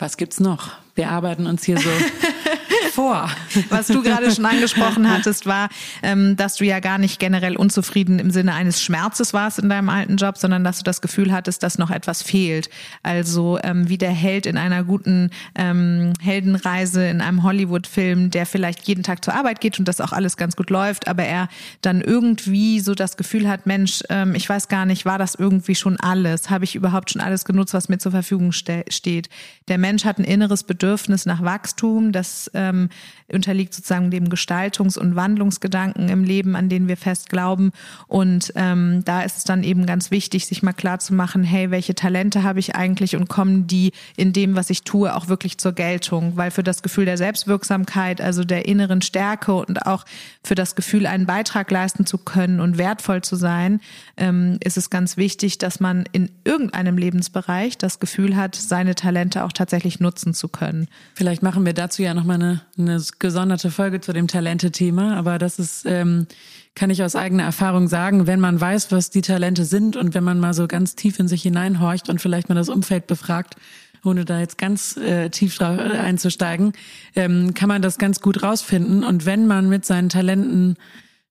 Was gibt's noch? Wir arbeiten uns hier so vor. Was du gerade schon angesprochen hattest, war, ähm, dass du ja gar nicht generell unzufrieden im Sinne eines Schmerzes warst in deinem alten Job, sondern dass du das Gefühl hattest, dass noch etwas fehlt. Also ähm, wie der Held in einer guten ähm, Heldenreise in einem Hollywood-Film, der vielleicht jeden Tag zur Arbeit geht und das auch alles ganz gut läuft, aber er dann irgendwie so das Gefühl hat, Mensch, ich weiß gar nicht, war das irgendwie schon alles? Habe ich überhaupt schon alles genutzt, was mir zur Verfügung ste steht? Der Mensch hat ein inneres Bedürfnis nach Wachstum, das ähm, unterliegt sozusagen dem Gestaltungs- und Wandlungsgedanken im Leben, an den wir fest glauben. Und ähm, da ist es dann eben ganz wichtig, sich mal klar zu machen, hey, welche Talente habe ich eigentlich und kommen die in dem, was ich tue, auch wirklich zur Geltung? Weil für das Gefühl der Selbstwirksamkeit, also der inneren Stärke und auch für das Gefühl, einen Beitrag leisten zu können und wertvoll zu sein, ähm, ist es ganz wichtig, dass man in irgendeinem Lebensbereich das Gefühl hat, seine Talente auch tatsächlich nutzen zu können. Vielleicht machen wir dazu ja nochmal eine eine gesonderte Folge zu dem Talente-Thema, aber das ist, ähm, kann ich aus eigener Erfahrung sagen, wenn man weiß, was die Talente sind und wenn man mal so ganz tief in sich hineinhorcht und vielleicht mal das Umfeld befragt, ohne da jetzt ganz äh, tief einzusteigen, ähm, kann man das ganz gut rausfinden. Und wenn man mit seinen Talenten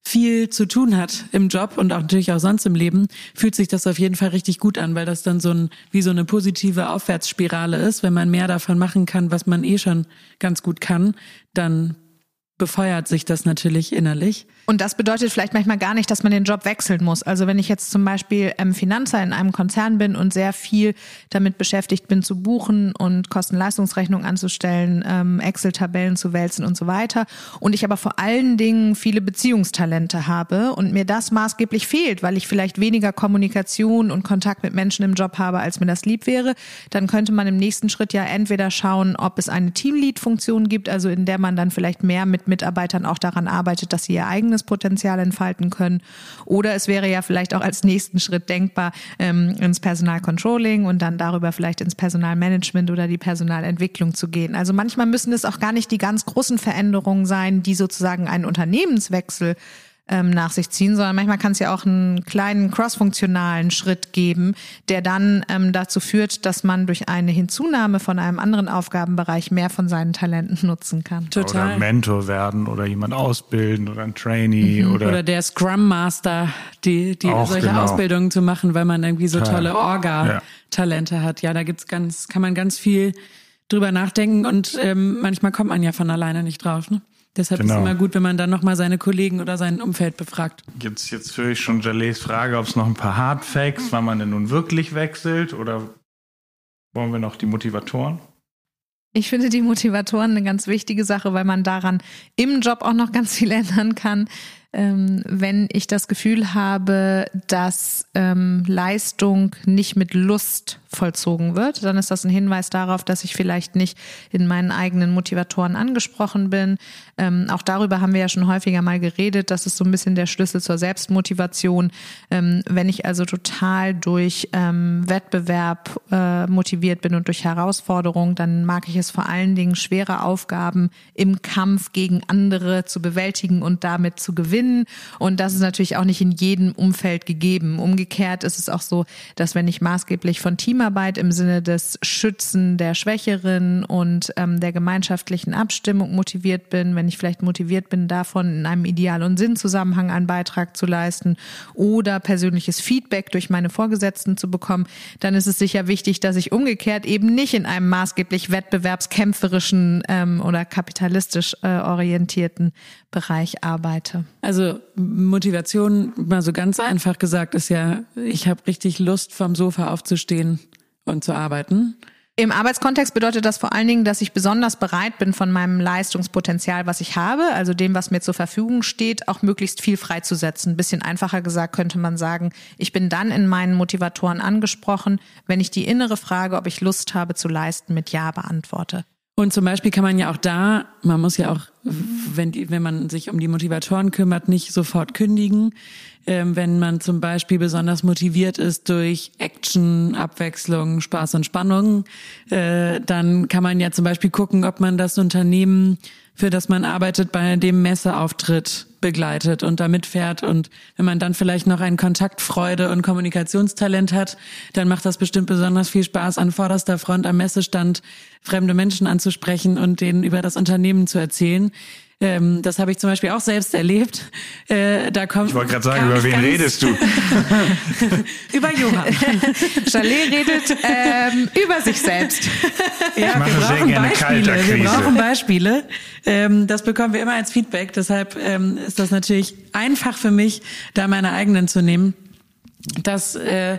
viel zu tun hat im Job und auch natürlich auch sonst im Leben, fühlt sich das auf jeden Fall richtig gut an, weil das dann so ein, wie so eine positive Aufwärtsspirale ist. Wenn man mehr davon machen kann, was man eh schon ganz gut kann, dann befeuert sich das natürlich innerlich. Und das bedeutet vielleicht manchmal gar nicht, dass man den Job wechseln muss. Also wenn ich jetzt zum Beispiel ähm, Finanzer in einem Konzern bin und sehr viel damit beschäftigt bin zu buchen und Kosten-Leistungsrechnungen anzustellen, ähm, Excel-Tabellen zu wälzen und so weiter und ich aber vor allen Dingen viele Beziehungstalente habe und mir das maßgeblich fehlt, weil ich vielleicht weniger Kommunikation und Kontakt mit Menschen im Job habe, als mir das lieb wäre, dann könnte man im nächsten Schritt ja entweder schauen, ob es eine Teamlead-Funktion gibt, also in der man dann vielleicht mehr mit Mitarbeitern auch daran arbeitet, dass sie ihr eigenes Potenzial entfalten können. Oder es wäre ja vielleicht auch als nächsten Schritt denkbar, ähm, ins Personalcontrolling und dann darüber vielleicht ins Personalmanagement oder die Personalentwicklung zu gehen. Also manchmal müssen es auch gar nicht die ganz großen Veränderungen sein, die sozusagen einen Unternehmenswechsel ähm, nach sich ziehen, sondern manchmal kann es ja auch einen kleinen crossfunktionalen Schritt geben, der dann ähm, dazu führt, dass man durch eine Hinzunahme von einem anderen Aufgabenbereich mehr von seinen Talenten nutzen kann. Total. Oder Mentor werden oder jemand ausbilden oder ein Trainee mhm. oder, oder der Scrum Master, die, die solche genau. Ausbildungen zu machen, weil man irgendwie so tolle Orga-Talente ja. hat. Ja, da gibt's ganz, kann man ganz viel drüber nachdenken und ähm, manchmal kommt man ja von alleine nicht drauf. Ne? Deshalb genau. ist es immer gut, wenn man dann nochmal seine Kollegen oder sein Umfeld befragt. Jetzt, jetzt höre ich schon Jalets Frage, ob es noch ein paar Hardfacts, wann man denn nun wirklich wechselt oder wollen wir noch die Motivatoren? Ich finde die Motivatoren eine ganz wichtige Sache, weil man daran im Job auch noch ganz viel ändern kann ähm, wenn ich das Gefühl habe, dass ähm, Leistung nicht mit Lust vollzogen wird, dann ist das ein Hinweis darauf, dass ich vielleicht nicht in meinen eigenen Motivatoren angesprochen bin. Ähm, auch darüber haben wir ja schon häufiger mal geredet. Das ist so ein bisschen der Schlüssel zur Selbstmotivation. Ähm, wenn ich also total durch ähm, Wettbewerb äh, motiviert bin und durch Herausforderung, dann mag ich es vor allen Dingen schwere Aufgaben im Kampf gegen andere zu bewältigen und damit zu gewinnen gewinnen. Und das ist natürlich auch nicht in jedem Umfeld gegeben. Umgekehrt ist es auch so, dass wenn ich maßgeblich von Teamarbeit im Sinne des Schützen der Schwächeren und ähm, der gemeinschaftlichen Abstimmung motiviert bin, wenn ich vielleicht motiviert bin, davon in einem Ideal- und Sinnzusammenhang einen Beitrag zu leisten oder persönliches Feedback durch meine Vorgesetzten zu bekommen, dann ist es sicher wichtig, dass ich umgekehrt eben nicht in einem maßgeblich wettbewerbskämpferischen ähm, oder kapitalistisch äh, orientierten Bereich arbeite. Also Motivation, mal so ganz einfach gesagt, ist ja, ich habe richtig Lust, vom Sofa aufzustehen und zu arbeiten. Im Arbeitskontext bedeutet das vor allen Dingen, dass ich besonders bereit bin, von meinem Leistungspotenzial, was ich habe, also dem, was mir zur Verfügung steht, auch möglichst viel freizusetzen. Ein bisschen einfacher gesagt könnte man sagen, ich bin dann in meinen Motivatoren angesprochen, wenn ich die innere Frage, ob ich Lust habe zu leisten, mit Ja beantworte. Und zum Beispiel kann man ja auch da, man muss ja auch, wenn, die, wenn man sich um die Motivatoren kümmert, nicht sofort kündigen. Ähm, wenn man zum Beispiel besonders motiviert ist durch Action, Abwechslung, Spaß und Spannung, äh, dann kann man ja zum Beispiel gucken, ob man das Unternehmen für das man arbeitet, bei dem Messeauftritt begleitet und da mitfährt. Und wenn man dann vielleicht noch ein Kontaktfreude und Kommunikationstalent hat, dann macht das bestimmt besonders viel Spaß, an vorderster Front am Messestand fremde Menschen anzusprechen und denen über das Unternehmen zu erzählen. Ähm, das habe ich zum Beispiel auch selbst erlebt. Äh, da kommt, ich wollte gerade sagen, über wen redest du? über Johann. Chalet redet ähm, über sich selbst. Ja, ich mache wir sehr gerne Beispiele. Wir brauchen Beispiele. Ähm, das bekommen wir immer als Feedback. Deshalb ähm, ist das natürlich einfach für mich, da meine eigenen zu nehmen. Das äh,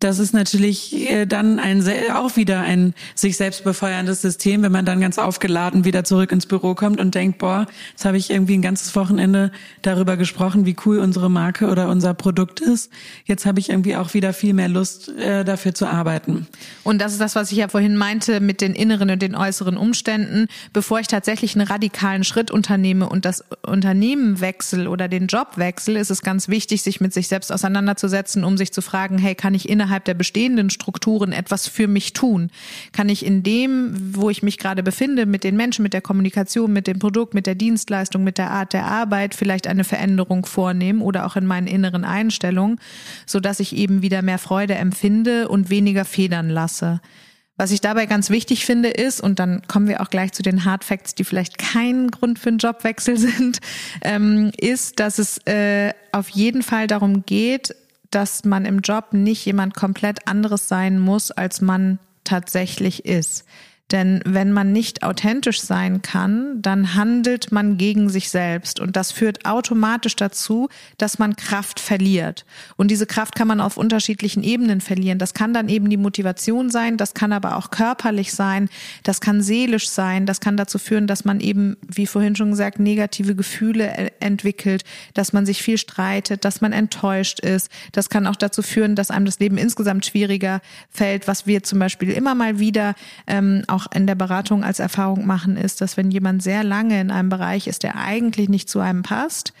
das ist natürlich äh, dann ein auch wieder ein sich selbst befeuerndes System, wenn man dann ganz aufgeladen wieder zurück ins Büro kommt und denkt, boah, jetzt habe ich irgendwie ein ganzes Wochenende darüber gesprochen, wie cool unsere Marke oder unser Produkt ist. Jetzt habe ich irgendwie auch wieder viel mehr Lust, äh, dafür zu arbeiten. Und das ist das, was ich ja vorhin meinte mit den inneren und den äußeren Umständen. Bevor ich tatsächlich einen radikalen Schritt unternehme und das Unternehmen wechsle oder den Job wechsle, ist es ganz wichtig, sich mit sich selbst auseinanderzusetzen, um sich zu fragen, hey, kann ich innerhalb innerhalb der bestehenden Strukturen etwas für mich tun? Kann ich in dem, wo ich mich gerade befinde, mit den Menschen, mit der Kommunikation, mit dem Produkt, mit der Dienstleistung, mit der Art der Arbeit vielleicht eine Veränderung vornehmen oder auch in meinen inneren Einstellungen, so dass ich eben wieder mehr Freude empfinde und weniger federn lasse? Was ich dabei ganz wichtig finde ist, und dann kommen wir auch gleich zu den Hard Facts, die vielleicht kein Grund für einen Jobwechsel sind, ähm, ist, dass es äh, auf jeden Fall darum geht, dass man im Job nicht jemand komplett anderes sein muss, als man tatsächlich ist. Denn wenn man nicht authentisch sein kann, dann handelt man gegen sich selbst. Und das führt automatisch dazu, dass man Kraft verliert. Und diese Kraft kann man auf unterschiedlichen Ebenen verlieren. Das kann dann eben die Motivation sein, das kann aber auch körperlich sein, das kann seelisch sein, das kann dazu führen, dass man eben, wie vorhin schon gesagt, negative Gefühle entwickelt, dass man sich viel streitet, dass man enttäuscht ist. Das kann auch dazu führen, dass einem das Leben insgesamt schwieriger fällt, was wir zum Beispiel immer mal wieder ähm, auch in der Beratung als Erfahrung machen, ist, dass wenn jemand sehr lange in einem Bereich ist, der eigentlich nicht zu einem passt,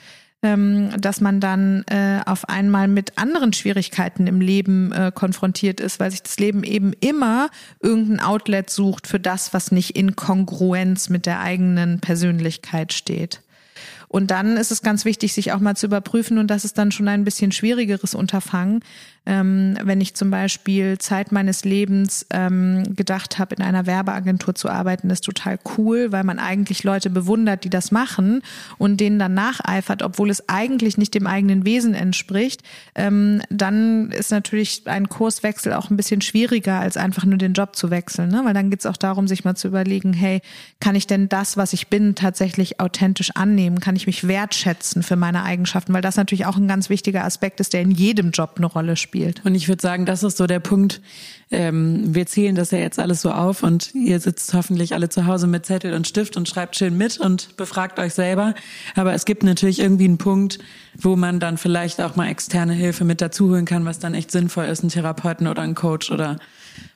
ähm, dass man dann äh, auf einmal mit anderen Schwierigkeiten im Leben äh, konfrontiert ist, weil sich das Leben eben immer irgendein Outlet sucht für das, was nicht in Kongruenz mit der eigenen Persönlichkeit steht. Und dann ist es ganz wichtig, sich auch mal zu überprüfen, und das ist dann schon ein bisschen schwierigeres Unterfangen, ähm, wenn ich zum Beispiel Zeit meines Lebens ähm, gedacht habe, in einer Werbeagentur zu arbeiten, ist total cool, weil man eigentlich Leute bewundert, die das machen und denen dann nacheifert, obwohl es eigentlich nicht dem eigenen Wesen entspricht, ähm, dann ist natürlich ein Kurswechsel auch ein bisschen schwieriger, als einfach nur den Job zu wechseln. Ne? Weil dann geht es auch darum, sich mal zu überlegen, hey, kann ich denn das, was ich bin, tatsächlich authentisch annehmen? Kann ich mich wertschätzen für meine Eigenschaften? Weil das natürlich auch ein ganz wichtiger Aspekt ist, der in jedem Job eine Rolle spielt spielt. Und ich würde sagen, das ist so der Punkt. Ähm, wir zählen das ja jetzt alles so auf und ihr sitzt hoffentlich alle zu Hause mit Zettel und Stift und schreibt schön mit und befragt euch selber. Aber es gibt natürlich irgendwie einen Punkt, wo man dann vielleicht auch mal externe Hilfe mit dazuholen kann, was dann echt sinnvoll ist, einen Therapeuten oder einen Coach oder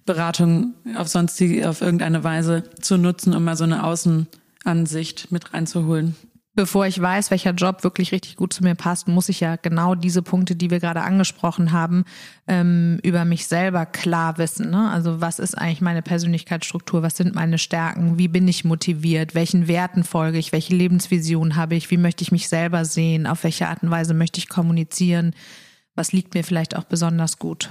Beratung auf sonst auf irgendeine Weise zu nutzen, um mal so eine Außenansicht mit reinzuholen bevor ich weiß, welcher Job wirklich richtig gut zu mir passt, muss ich ja genau diese Punkte, die wir gerade angesprochen haben, ähm, über mich selber klar wissen. Ne? Also was ist eigentlich meine Persönlichkeitsstruktur? Was sind meine Stärken? Wie bin ich motiviert? Welchen Werten folge ich? Welche Lebensvision habe ich? Wie möchte ich mich selber sehen? Auf welche Art und Weise möchte ich kommunizieren? Was liegt mir vielleicht auch besonders gut?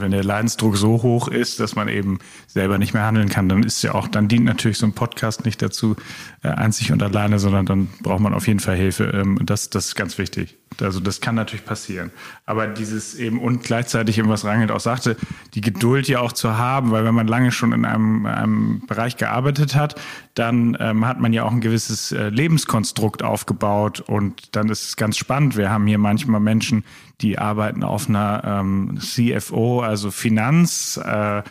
Wenn der Leidensdruck so hoch ist, dass man eben selber nicht mehr handeln kann, dann ist ja auch, dann dient natürlich so ein Podcast nicht dazu, äh, einzig und alleine, sondern dann braucht man auf jeden Fall Hilfe. Ähm, das, das ist ganz wichtig. Also das kann natürlich passieren. Aber dieses eben und gleichzeitig eben, was Rangelt auch sagte, die Geduld ja auch zu haben, weil wenn man lange schon in einem, einem Bereich gearbeitet hat, dann ähm, hat man ja auch ein gewisses äh, Lebenskonstrukt aufgebaut und dann ist es ganz spannend. Wir haben hier manchmal Menschen, die arbeiten auf einer ähm, CFO, also Finanzschnittstelle, äh,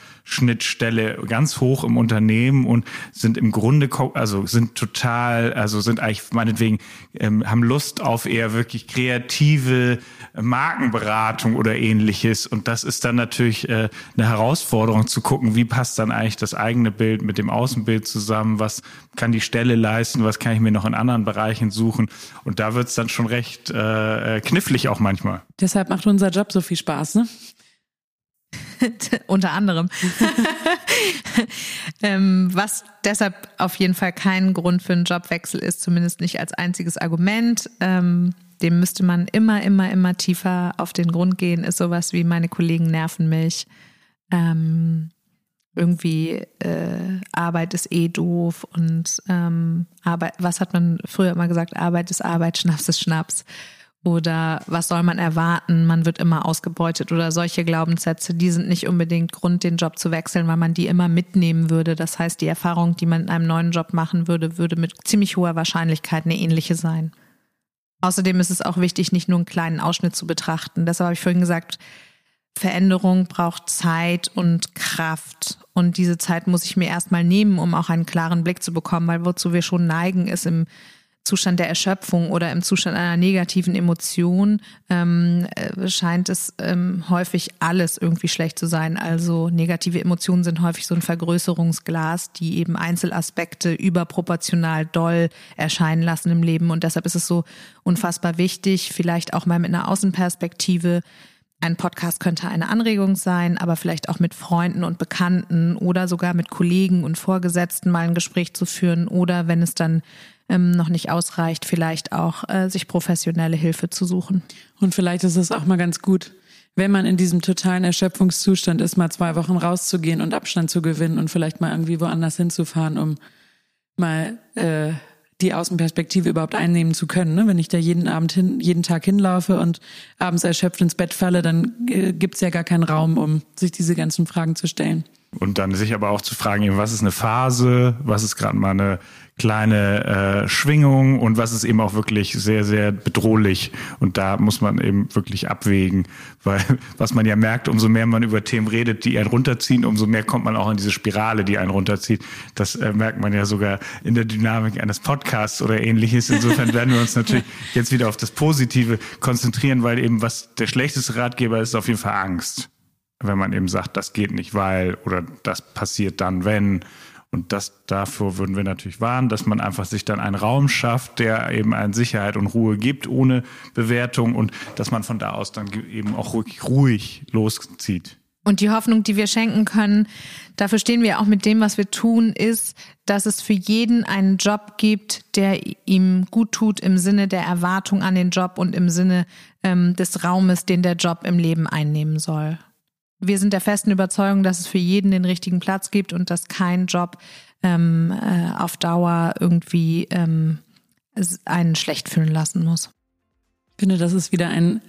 ganz hoch im Unternehmen und sind im Grunde, also sind total, also sind eigentlich meinetwegen, ähm, haben Lust auf eher wirklich kreative Markenberatung oder ähnliches. Und das ist dann natürlich äh, eine Herausforderung zu gucken, wie passt dann eigentlich das eigene Bild mit dem Außenbild zusammen, was kann die Stelle leisten, was kann ich mir noch in anderen Bereichen suchen. Und da wird's dann schon recht äh, äh knifflig auch manchmal. Deshalb macht unser Job so viel Spaß, ne? Unter anderem. ähm, was deshalb auf jeden Fall kein Grund für einen Jobwechsel ist, zumindest nicht als einziges Argument. Ähm, dem müsste man immer, immer, immer tiefer auf den Grund gehen, ist sowas wie meine Kollegen nerven mich. Ähm, irgendwie äh, Arbeit ist eh doof und ähm, Arbeit, was hat man früher immer gesagt? Arbeit ist Arbeit, Schnaps ist Schnaps. Oder was soll man erwarten? Man wird immer ausgebeutet oder solche Glaubenssätze, die sind nicht unbedingt Grund, den Job zu wechseln, weil man die immer mitnehmen würde. Das heißt, die Erfahrung, die man in einem neuen Job machen würde, würde mit ziemlich hoher Wahrscheinlichkeit eine ähnliche sein. Außerdem ist es auch wichtig, nicht nur einen kleinen Ausschnitt zu betrachten. Deshalb habe ich vorhin gesagt, Veränderung braucht Zeit und Kraft. Und diese Zeit muss ich mir erstmal nehmen, um auch einen klaren Blick zu bekommen, weil wozu wir schon neigen, ist im Zustand der Erschöpfung oder im Zustand einer negativen Emotion ähm, äh, scheint es ähm, häufig alles irgendwie schlecht zu sein. Also negative Emotionen sind häufig so ein Vergrößerungsglas, die eben Einzelaspekte überproportional doll erscheinen lassen im Leben. Und deshalb ist es so unfassbar wichtig, vielleicht auch mal mit einer Außenperspektive ein Podcast könnte eine Anregung sein, aber vielleicht auch mit Freunden und Bekannten oder sogar mit Kollegen und Vorgesetzten mal ein Gespräch zu führen oder wenn es dann ähm, noch nicht ausreicht, vielleicht auch äh, sich professionelle Hilfe zu suchen. Und vielleicht ist es auch mal ganz gut, wenn man in diesem totalen Erschöpfungszustand ist, mal zwei Wochen rauszugehen und Abstand zu gewinnen und vielleicht mal irgendwie woanders hinzufahren, um mal äh, die Außenperspektive überhaupt einnehmen zu können. Ne? Wenn ich da jeden Abend hin, jeden Tag hinlaufe und abends erschöpft ins Bett falle, dann äh, gibt's ja gar keinen Raum, um sich diese ganzen Fragen zu stellen. Und dann sich aber auch zu fragen, was ist eine Phase, was ist gerade mal eine kleine äh, Schwingung und was ist eben auch wirklich sehr, sehr bedrohlich. Und da muss man eben wirklich abwägen, weil was man ja merkt, umso mehr man über Themen redet, die einen runterziehen, umso mehr kommt man auch in diese Spirale, die einen runterzieht. Das äh, merkt man ja sogar in der Dynamik eines Podcasts oder ähnliches. Insofern werden wir uns natürlich jetzt wieder auf das Positive konzentrieren, weil eben was der schlechteste Ratgeber ist, ist auf jeden Fall Angst wenn man eben sagt, das geht nicht, weil oder das passiert dann, wenn. Und das davor würden wir natürlich warnen, dass man einfach sich dann einen Raum schafft, der eben eine Sicherheit und Ruhe gibt, ohne Bewertung und dass man von da aus dann eben auch ruhig, ruhig loszieht. Und die Hoffnung, die wir schenken können, dafür stehen wir auch mit dem, was wir tun, ist, dass es für jeden einen Job gibt, der ihm gut tut im Sinne der Erwartung an den Job und im Sinne ähm, des Raumes, den der Job im Leben einnehmen soll wir sind der festen Überzeugung, dass es für jeden den richtigen Platz gibt und dass kein Job ähm, äh, auf Dauer irgendwie ähm, einen schlecht fühlen lassen muss. Ich finde, das ist wieder ein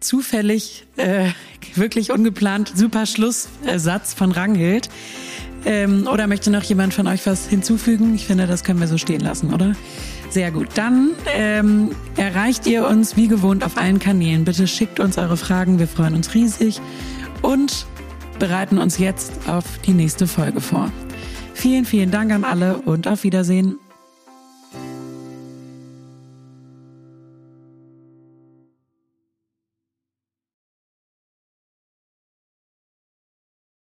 zufällig, äh, wirklich ungeplant super Schlusssatz von Ranghild. Ähm, oder möchte noch jemand von euch was hinzufügen? Ich finde, das können wir so stehen lassen, oder? Sehr gut. Dann ähm, erreicht ihr uns wie gewohnt auf allen Kanälen. Bitte schickt uns eure Fragen. Wir freuen uns riesig und bereiten uns jetzt auf die nächste Folge vor. Vielen, vielen Dank an alle und auf Wiedersehen.